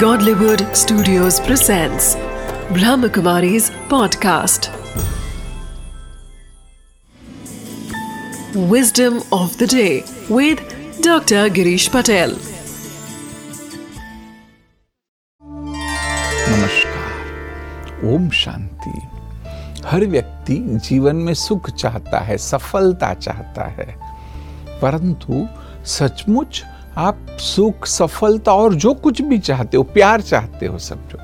Godlywood Studios presents Brahmakumari's podcast. Wisdom of the day with Dr. Girish Patel. नमस्कार ओम शांति हर व्यक्ति जीवन में सुख चाहता है सफलता चाहता है परंतु सचमुच आप सुख, सफलता और जो कुछ भी चाहते हो, प्यार चाहते हो सब जो।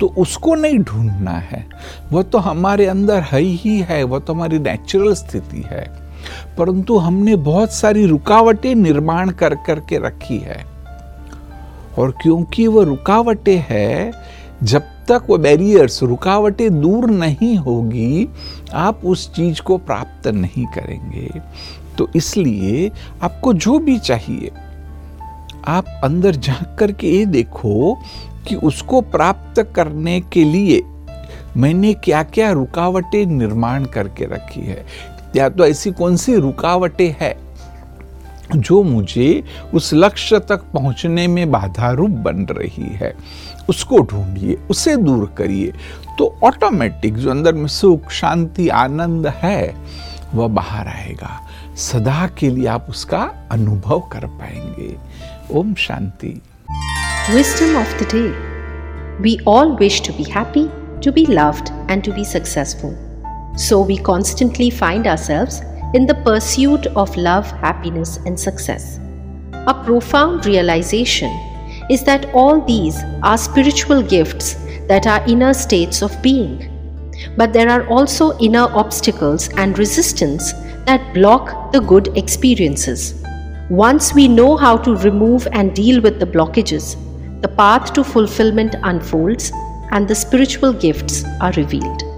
तो उसको नहीं ढूंढना है। वह तो हमारे अंदर है ही है, वह तो हमारी नेचुरल स्थिति है। परंतु हमने बहुत सारी रुकावटें निर्माण कर, करके रखी है। और क्योंकि वह रुकावटें है, जब तक वो बैरियर्स रुकावटें दूर नहीं होगी, आप उस चीज़ को प्राप्त नहीं करेंगे। तो इसलिए आपको जो भी चाहिए, आप अंदर झाँक करके ये देखो कि उसको प्राप्त करने के लिए मैंने क्या क्या रुकावटें निर्माण करके रखी है। या तो ऐसी कौन सी रुकावटें है जो मुझे उस लक्ष्य तक पहुँचने में बाधा रूप बन रही है उसको ढूंढिए उसे दूर करिए। तो ऑटोमेटिक जो अंदर में सुख शांति आनंद है वह बाहर आएगा। सदा के लिए आप उसका अनुभव कर पाएँगे। Om Shanti. Wisdom of the day. We all wish to be happy, to be loved, and to be successful. So we constantly find ourselves in the pursuit of love, happiness, and success. A profound realization is that all these are spiritual gifts that are inner states of being. But there are also inner obstacles and resistance that block the good experiences. Once we know how to remove and deal with the blockages, the path to fulfillment unfolds and the spiritual gifts are revealed.